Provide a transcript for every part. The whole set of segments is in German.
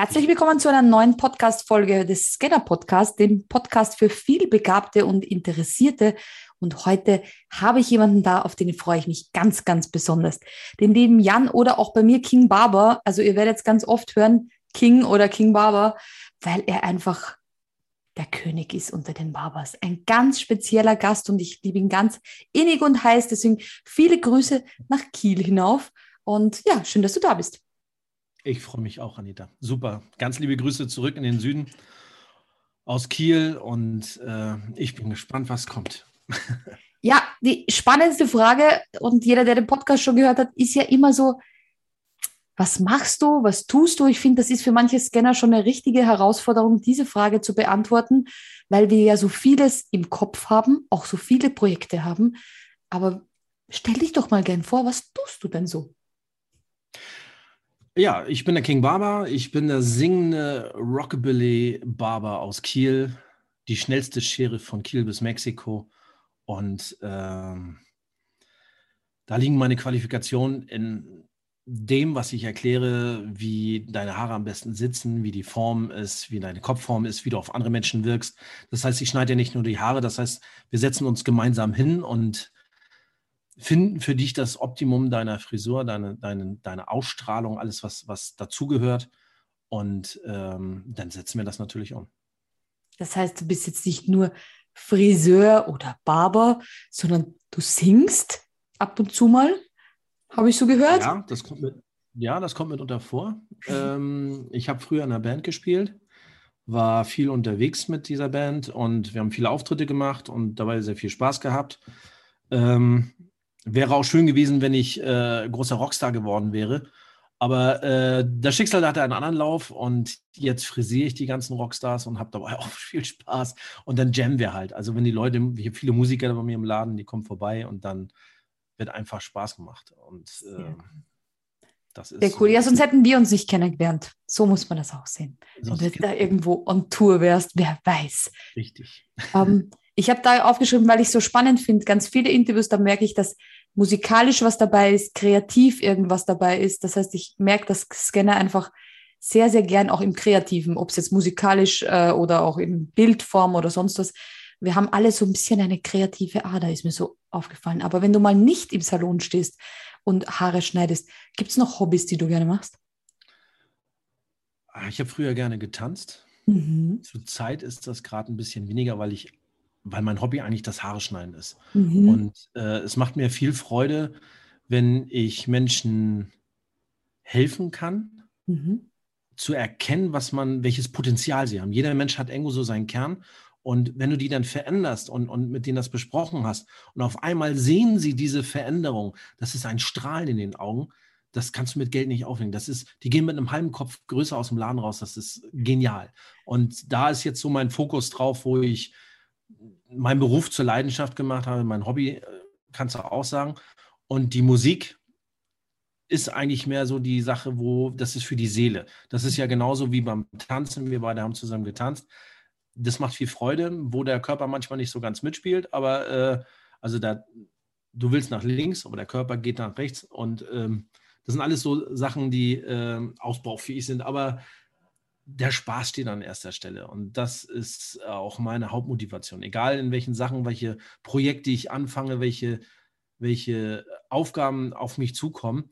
Herzlich willkommen zu einer neuen Podcast-Folge des Scanner Podcast, dem Podcast für vielbegabte und Interessierte. Und heute habe ich jemanden da, auf den freue ich mich ganz, ganz besonders. Den lieben Jan oder auch bei mir King Barber. Also ihr werdet jetzt ganz oft hören, King oder King Barber, weil er einfach der König ist unter den Barbers. Ein ganz spezieller Gast und ich liebe ihn ganz innig und heiß. Deswegen viele Grüße nach Kiel hinauf. Und ja, schön, dass du da bist. Ich freue mich auch, Anita. Super. Ganz liebe Grüße zurück in den Süden aus Kiel und äh, ich bin gespannt, was kommt. ja, die spannendste Frage und jeder, der den Podcast schon gehört hat, ist ja immer so, was machst du, was tust du? Ich finde, das ist für manche Scanner schon eine richtige Herausforderung, diese Frage zu beantworten, weil wir ja so vieles im Kopf haben, auch so viele Projekte haben. Aber stell dich doch mal gern vor, was tust du denn so? Ja, ich bin der King Barber. Ich bin der singende Rockabilly Barber aus Kiel. Die schnellste Schere von Kiel bis Mexiko. Und ähm, da liegen meine Qualifikationen in dem, was ich erkläre, wie deine Haare am besten sitzen, wie die Form ist, wie deine Kopfform ist, wie du auf andere Menschen wirkst. Das heißt, ich schneide ja nicht nur die Haare, das heißt, wir setzen uns gemeinsam hin und finden für dich das Optimum deiner Frisur, deine, deine, deine Ausstrahlung, alles, was, was dazugehört. Und ähm, dann setzen wir das natürlich um. Das heißt, du bist jetzt nicht nur Friseur oder Barber, sondern du singst ab und zu mal, habe ich so gehört? Ja, das kommt mit, ja, das kommt mitunter vor. ähm, ich habe früher in einer Band gespielt, war viel unterwegs mit dieser Band und wir haben viele Auftritte gemacht und dabei sehr viel Spaß gehabt. Ähm, Wäre auch schön gewesen, wenn ich äh, großer Rockstar geworden wäre. Aber äh, das Schicksal hatte einen anderen Lauf und jetzt frisiere ich die ganzen Rockstars und habe dabei auch viel Spaß. Und dann jammen wir halt. Also wenn die Leute, ich habe viele Musiker bei mir im Laden, die kommen vorbei und dann wird einfach Spaß gemacht. Und äh, das ist. Sehr cool. Ja, sonst hätten wir uns nicht kennengelernt. So muss man das auch sehen. Sonst Wenn du da irgendwo on Tour wärst, wer weiß. Richtig. Ähm, ich habe da aufgeschrieben, weil ich so spannend finde, ganz viele Interviews, da merke ich, dass musikalisch was dabei ist, kreativ irgendwas dabei ist. Das heißt, ich merke, dass Scanner einfach sehr, sehr gern auch im Kreativen, ob es jetzt musikalisch äh, oder auch in Bildform oder sonst was. Wir haben alle so ein bisschen eine kreative Ader, ist mir so aufgefallen. Aber wenn du mal nicht im Salon stehst und Haare schneidest, gibt es noch Hobbys, die du gerne machst? Ah, ich habe früher gerne getanzt. Mhm. Zurzeit ist das gerade ein bisschen weniger, weil ich weil mein Hobby eigentlich das Haare schneiden ist. Mhm. Und äh, es macht mir viel Freude, wenn ich Menschen helfen kann, mhm. zu erkennen, was man, welches Potenzial sie haben. Jeder Mensch hat irgendwo so seinen Kern. Und wenn du die dann veränderst und, und mit denen das besprochen hast und auf einmal sehen sie diese Veränderung, das ist ein Strahlen in den Augen, das kannst du mit Geld nicht aufhängen. Das ist, die gehen mit einem halben Kopf größer aus dem Laden raus. Das ist genial. Und da ist jetzt so mein Fokus drauf, wo ich meinen Beruf zur Leidenschaft gemacht habe, mein Hobby, äh, kannst du auch sagen. Und die Musik ist eigentlich mehr so die Sache, wo das ist für die Seele. Das ist ja genauso wie beim Tanzen. Wir beide haben zusammen getanzt. Das macht viel Freude, wo der Körper manchmal nicht so ganz mitspielt, aber äh, also da, du willst nach links, aber der Körper geht nach rechts und ähm, das sind alles so Sachen, die äh, ausbaufähig sind. Aber der Spaß steht an erster Stelle. Und das ist auch meine Hauptmotivation. Egal in welchen Sachen, welche Projekte ich anfange, welche, welche Aufgaben auf mich zukommen,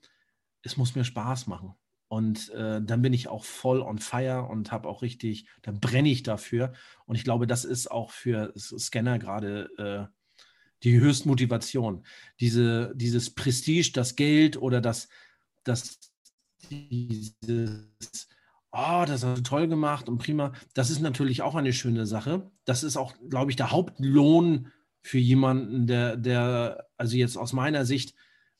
es muss mir Spaß machen. Und äh, dann bin ich auch voll on fire und habe auch richtig, da brenne ich dafür. Und ich glaube, das ist auch für Scanner gerade äh, die Höchstmotivation. Diese, dieses Prestige, das Geld oder das, das dieses oh, das hast du toll gemacht und prima. Das ist natürlich auch eine schöne Sache. Das ist auch, glaube ich, der Hauptlohn für jemanden, der, der, also jetzt aus meiner Sicht,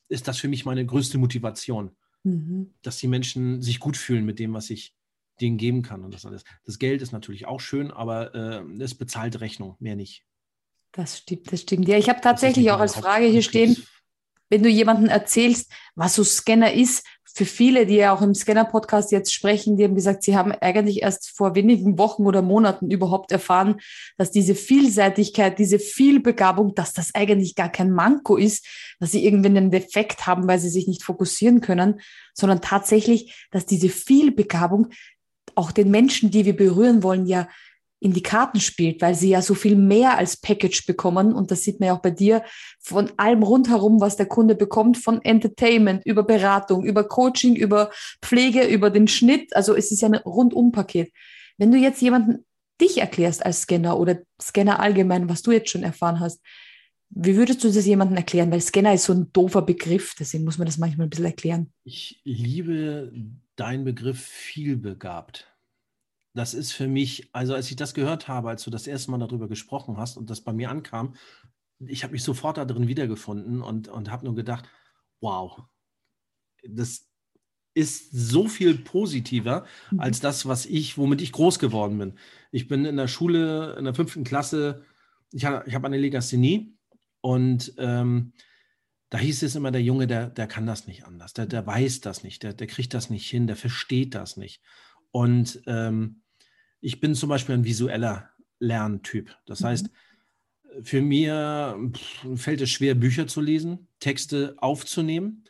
ist das für mich meine größte Motivation, mhm. dass die Menschen sich gut fühlen mit dem, was ich denen geben kann und das alles. Das Geld ist natürlich auch schön, aber äh, es bezahlt Rechnung, mehr nicht. Das stimmt, das stimmt. Ja, ich habe tatsächlich auch als Frage hier stehen, wenn du jemandem erzählst, was so Scanner ist, für viele, die ja auch im Scanner-Podcast jetzt sprechen, die haben gesagt, sie haben eigentlich erst vor wenigen Wochen oder Monaten überhaupt erfahren, dass diese Vielseitigkeit, diese Vielbegabung, dass das eigentlich gar kein Manko ist, dass sie irgendwie einen Defekt haben, weil sie sich nicht fokussieren können, sondern tatsächlich, dass diese Vielbegabung auch den Menschen, die wir berühren wollen, ja in die Karten spielt, weil sie ja so viel mehr als Package bekommen. Und das sieht man ja auch bei dir von allem rundherum, was der Kunde bekommt, von Entertainment über Beratung, über Coaching, über Pflege, über den Schnitt. Also es ist ja ein Rundum-Paket. Wenn du jetzt jemanden dich erklärst als Scanner oder Scanner allgemein, was du jetzt schon erfahren hast, wie würdest du das jemandem erklären? Weil Scanner ist so ein doofer Begriff, deswegen muss man das manchmal ein bisschen erklären. Ich liebe deinen Begriff vielbegabt das ist für mich, also als ich das gehört habe, als du das erste Mal darüber gesprochen hast und das bei mir ankam, ich habe mich sofort da drin wiedergefunden und, und habe nur gedacht, wow, das ist so viel positiver mhm. als das, was ich, womit ich groß geworden bin. Ich bin in der Schule, in der fünften Klasse, ich habe ich hab eine Legasthenie und ähm, da hieß es immer, der Junge, der, der kann das nicht anders, der, der weiß das nicht, der, der kriegt das nicht hin, der versteht das nicht. Und ähm, ich bin zum Beispiel ein visueller Lerntyp. Das mhm. heißt, für mir fällt es schwer, Bücher zu lesen, Texte aufzunehmen.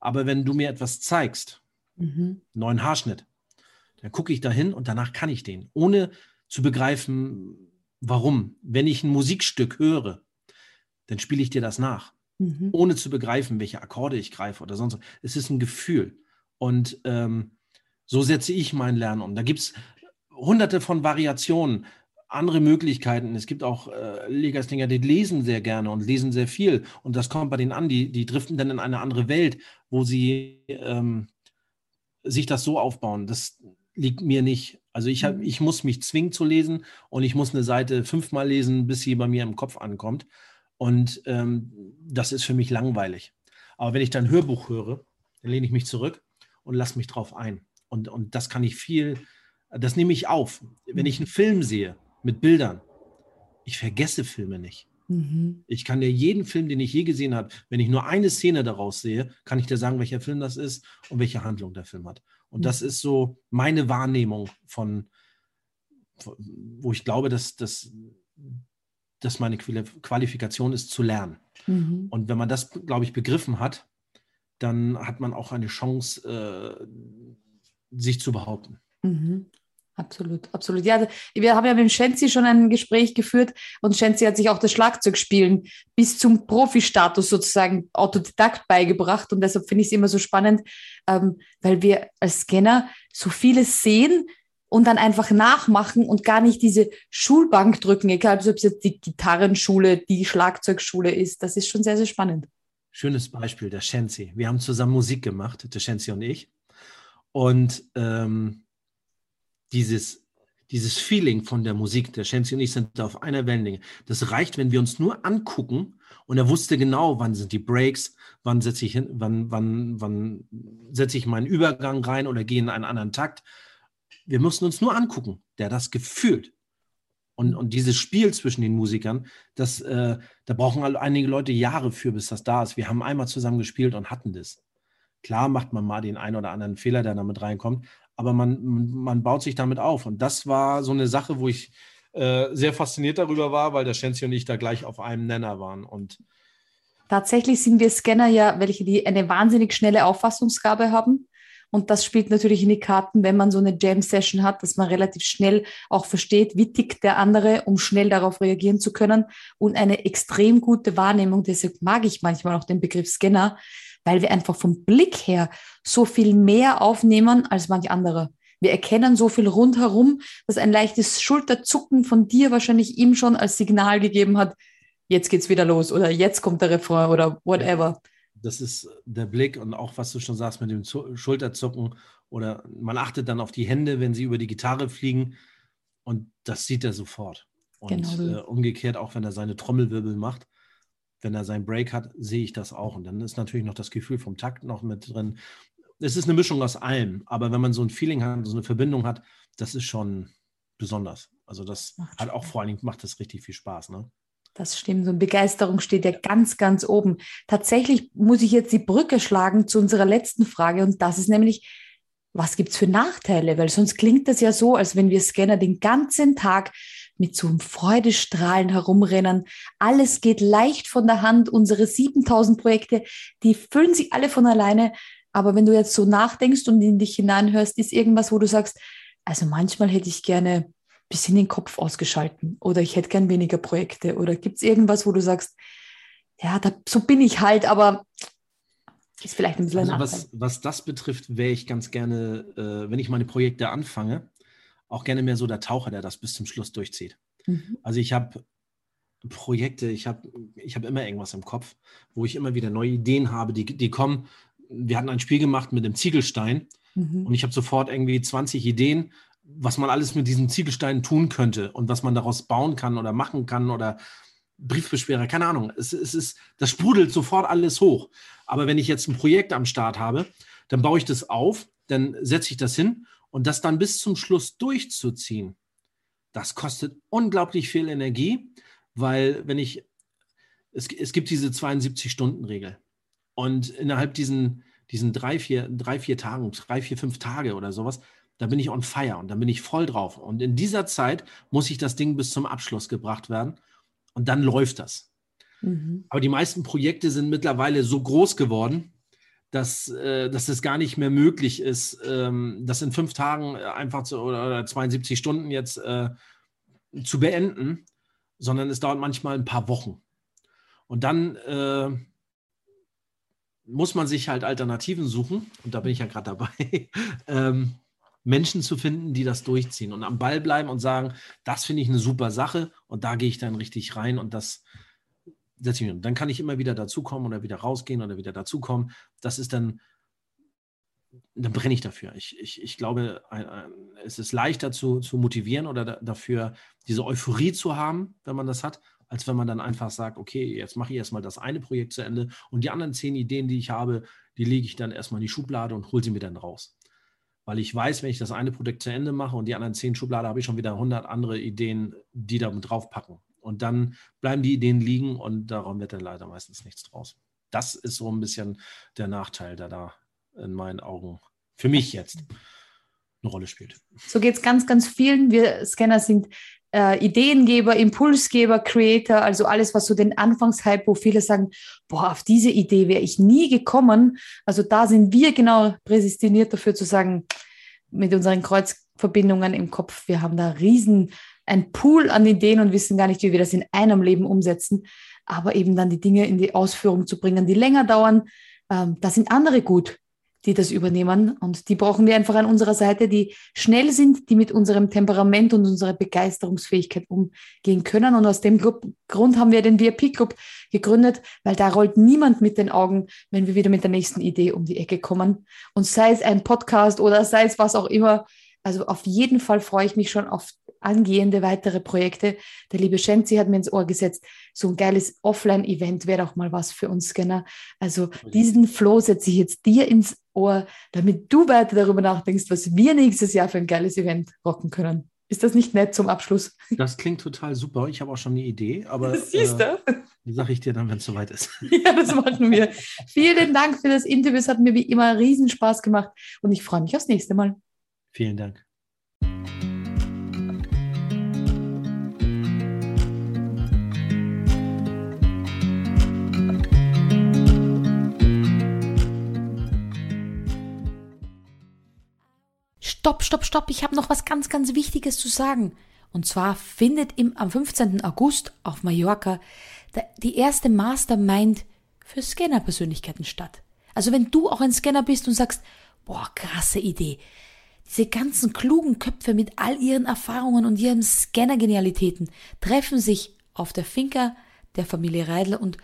Aber wenn du mir etwas zeigst, mhm. neuen Haarschnitt, dann gucke ich dahin und danach kann ich den, ohne zu begreifen, warum. Wenn ich ein Musikstück höre, dann spiele ich dir das nach, mhm. ohne zu begreifen, welche Akkorde ich greife oder sonst. Es ist ein Gefühl. Und ähm, so setze ich mein Lernen um. Da gibt es hunderte von Variationen, andere Möglichkeiten. Es gibt auch äh, Legastheniker, die lesen sehr gerne und lesen sehr viel. Und das kommt bei denen an, die, die driften dann in eine andere Welt, wo sie ähm, sich das so aufbauen. Das liegt mir nicht. Also ich, hab, mhm. ich muss mich zwingen zu lesen und ich muss eine Seite fünfmal lesen, bis sie bei mir im Kopf ankommt. Und ähm, das ist für mich langweilig. Aber wenn ich dann ein Hörbuch höre, dann lehne ich mich zurück und lasse mich drauf ein. Und, und das kann ich viel, das nehme ich auf. Wenn ich einen Film sehe mit Bildern, ich vergesse Filme nicht. Mhm. Ich kann dir jeden Film, den ich je gesehen habe, wenn ich nur eine Szene daraus sehe, kann ich dir sagen, welcher Film das ist und welche Handlung der Film hat. Und mhm. das ist so meine Wahrnehmung von, wo ich glaube, dass, dass, dass meine Qualifikation ist, zu lernen. Mhm. Und wenn man das, glaube ich, begriffen hat, dann hat man auch eine Chance, äh, sich zu behaupten. Mhm. Absolut, absolut. Ja, wir haben ja mit Shenzi schon ein Gespräch geführt und Shenzi hat sich auch das Schlagzeugspielen bis zum Profi-Status sozusagen Autodidakt beigebracht und deshalb finde ich es immer so spannend, ähm, weil wir als Scanner so vieles sehen und dann einfach nachmachen und gar nicht diese Schulbank drücken, egal ob es jetzt die Gitarrenschule, die Schlagzeugschule ist. Das ist schon sehr, sehr spannend. Schönes Beispiel, der Shenzi. Wir haben zusammen Musik gemacht, der Shenzi und ich. Und ähm, dieses, dieses Feeling von der Musik, der Shenzi und ich sind da auf einer Wellenlänge. Das reicht, wenn wir uns nur angucken und er wusste genau, wann sind die Breaks, wann setze ich wann, wann, wann setze ich meinen Übergang rein oder gehe in einen anderen Takt. Wir mussten uns nur angucken, der das gefühlt. Und, und dieses Spiel zwischen den Musikern, das, äh, da brauchen einige Leute Jahre für, bis das da ist. Wir haben einmal zusammen gespielt und hatten das. Klar macht man mal den einen oder anderen Fehler, der damit reinkommt, aber man, man baut sich damit auf. Und das war so eine Sache, wo ich äh, sehr fasziniert darüber war, weil der Shenzi und ich da gleich auf einem Nenner waren. Und Tatsächlich sind wir Scanner ja, welche die eine wahnsinnig schnelle Auffassungsgabe haben. Und das spielt natürlich in die Karten, wenn man so eine Jam-Session hat, dass man relativ schnell auch versteht, wie tickt der andere, um schnell darauf reagieren zu können. Und eine extrem gute Wahrnehmung, deshalb mag ich manchmal auch den Begriff Scanner, weil wir einfach vom Blick her so viel mehr aufnehmen als manch andere. Wir erkennen so viel rundherum, dass ein leichtes Schulterzucken von dir wahrscheinlich ihm schon als Signal gegeben hat, jetzt geht's wieder los oder jetzt kommt der Refrain oder whatever. Das ist der Blick und auch was du schon sagst mit dem Schulterzucken oder man achtet dann auf die Hände, wenn sie über die Gitarre fliegen und das sieht er sofort. Und genau. äh, umgekehrt auch, wenn er seine Trommelwirbel macht, wenn er seinen Break hat, sehe ich das auch. Und dann ist natürlich noch das Gefühl vom Takt noch mit drin. Es ist eine Mischung aus allem, aber wenn man so ein Feeling hat, so eine Verbindung hat, das ist schon besonders. Also das macht hat auch vor allen Dingen macht das richtig viel Spaß, ne? Das stimmt. So eine Begeisterung steht ja ganz, ganz oben. Tatsächlich muss ich jetzt die Brücke schlagen zu unserer letzten Frage und das ist nämlich, was gibt es für Nachteile? Weil sonst klingt das ja so, als wenn wir Scanner den ganzen Tag mit so einem Freudestrahlen herumrennen. Alles geht leicht von der Hand. Unsere 7000 Projekte, die füllen sich alle von alleine. Aber wenn du jetzt so nachdenkst und in dich hineinhörst, ist irgendwas, wo du sagst, also manchmal hätte ich gerne bisschen den Kopf ausgeschalten oder ich hätte gern weniger Projekte oder gibt es irgendwas, wo du sagst, ja, da, so bin ich halt, aber ist vielleicht ein bisschen also was, was das betrifft, wäre ich ganz gerne, äh, wenn ich meine Projekte anfange, auch gerne mehr so der Taucher, der das bis zum Schluss durchzieht. Mhm. Also ich habe Projekte, ich habe ich hab immer irgendwas im Kopf, wo ich immer wieder neue Ideen habe, die, die kommen. Wir hatten ein Spiel gemacht mit dem Ziegelstein mhm. und ich habe sofort irgendwie 20 Ideen, was man alles mit diesem Ziegelstein tun könnte und was man daraus bauen kann oder machen kann oder Briefbeschwerer, keine Ahnung. Es, es ist, das sprudelt sofort alles hoch. Aber wenn ich jetzt ein Projekt am Start habe, dann baue ich das auf, dann setze ich das hin und das dann bis zum Schluss durchzuziehen, das kostet unglaublich viel Energie, weil wenn ich, es, es gibt diese 72-Stunden-Regel und innerhalb diesen, diesen drei, vier, drei, vier Tagen, drei, vier, fünf Tage oder sowas, da bin ich on fire und da bin ich voll drauf. Und in dieser Zeit muss ich das Ding bis zum Abschluss gebracht werden und dann läuft das. Mhm. Aber die meisten Projekte sind mittlerweile so groß geworden, dass, äh, dass es gar nicht mehr möglich ist, ähm, das in fünf Tagen einfach zu, oder 72 Stunden jetzt äh, zu beenden, sondern es dauert manchmal ein paar Wochen. Und dann äh, muss man sich halt Alternativen suchen, und da bin ich ja gerade dabei, ähm, Menschen zu finden, die das durchziehen und am Ball bleiben und sagen, das finde ich eine super Sache und da gehe ich dann richtig rein und das setze ich mir. Dann kann ich immer wieder dazukommen oder wieder rausgehen oder wieder dazukommen. Das ist dann, dann brenne ich dafür. Ich, ich, ich glaube, es ist leichter zu, zu motivieren oder dafür diese Euphorie zu haben, wenn man das hat, als wenn man dann einfach sagt, okay, jetzt mache ich erstmal das eine Projekt zu Ende und die anderen zehn Ideen, die ich habe, die lege ich dann erstmal in die Schublade und hole sie mir dann raus. Weil ich weiß, wenn ich das eine Projekt zu Ende mache und die anderen zehn Schublade, habe ich schon wieder 100 andere Ideen, die da draufpacken. Und dann bleiben die Ideen liegen und darum wird dann leider meistens nichts draus. Das ist so ein bisschen der Nachteil, der da in meinen Augen für mich jetzt eine Rolle spielt. So geht es ganz, ganz vielen. Wir Scanner sind äh, Ideengeber, Impulsgeber, Creator, also alles, was so den Anfangshype, wo viele sagen, boah, auf diese Idee wäre ich nie gekommen. Also da sind wir genau prädestiniert dafür zu sagen, mit unseren Kreuzverbindungen im Kopf, wir haben da riesen ein Pool an Ideen und wissen gar nicht, wie wir das in einem Leben umsetzen. Aber eben dann die Dinge in die Ausführung zu bringen, die länger dauern, ähm, da sind andere gut, die das übernehmen. Und die brauchen wir einfach an unserer Seite, die schnell sind, die mit unserem Temperament und unserer Begeisterungsfähigkeit umgehen können. Und aus dem Grund haben wir den VIP Club gegründet, weil da rollt niemand mit den Augen, wenn wir wieder mit der nächsten Idee um die Ecke kommen. Und sei es ein Podcast oder sei es was auch immer. Also auf jeden Fall freue ich mich schon auf angehende weitere Projekte. Der liebe Shenzi hat mir ins Ohr gesetzt, so ein geiles Offline-Event wäre auch mal was für uns Scanner. Also diesen Flow setze ich jetzt dir ins Ohr, damit du weiter darüber nachdenkst, was wir nächstes Jahr für ein geiles Event rocken können. Ist das nicht nett zum Abschluss? Das klingt total super. Ich habe auch schon eine Idee, aber das siehst du. Äh, sage ich dir dann, wenn es soweit ist. Ja, das machen wir. Vielen Dank für das Interview. Es hat mir wie immer riesen Spaß gemacht und ich freue mich aufs nächste Mal. Vielen Dank. Stopp, stopp, stopp, ich habe noch was ganz, ganz Wichtiges zu sagen. Und zwar findet im, am 15. August auf Mallorca die erste Mastermind für Scanner-Persönlichkeiten statt. Also wenn du auch ein Scanner bist und sagst, boah, krasse Idee. Diese ganzen klugen Köpfe mit all ihren Erfahrungen und ihren Scanner-Genialitäten treffen sich auf der Finca der Familie Reidler und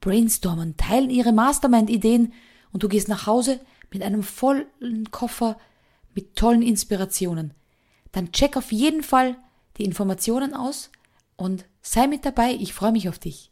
brainstormen, teilen ihre Mastermind-Ideen und du gehst nach Hause mit einem vollen Koffer mit tollen Inspirationen. Dann check auf jeden Fall die Informationen aus und sei mit dabei. Ich freue mich auf dich.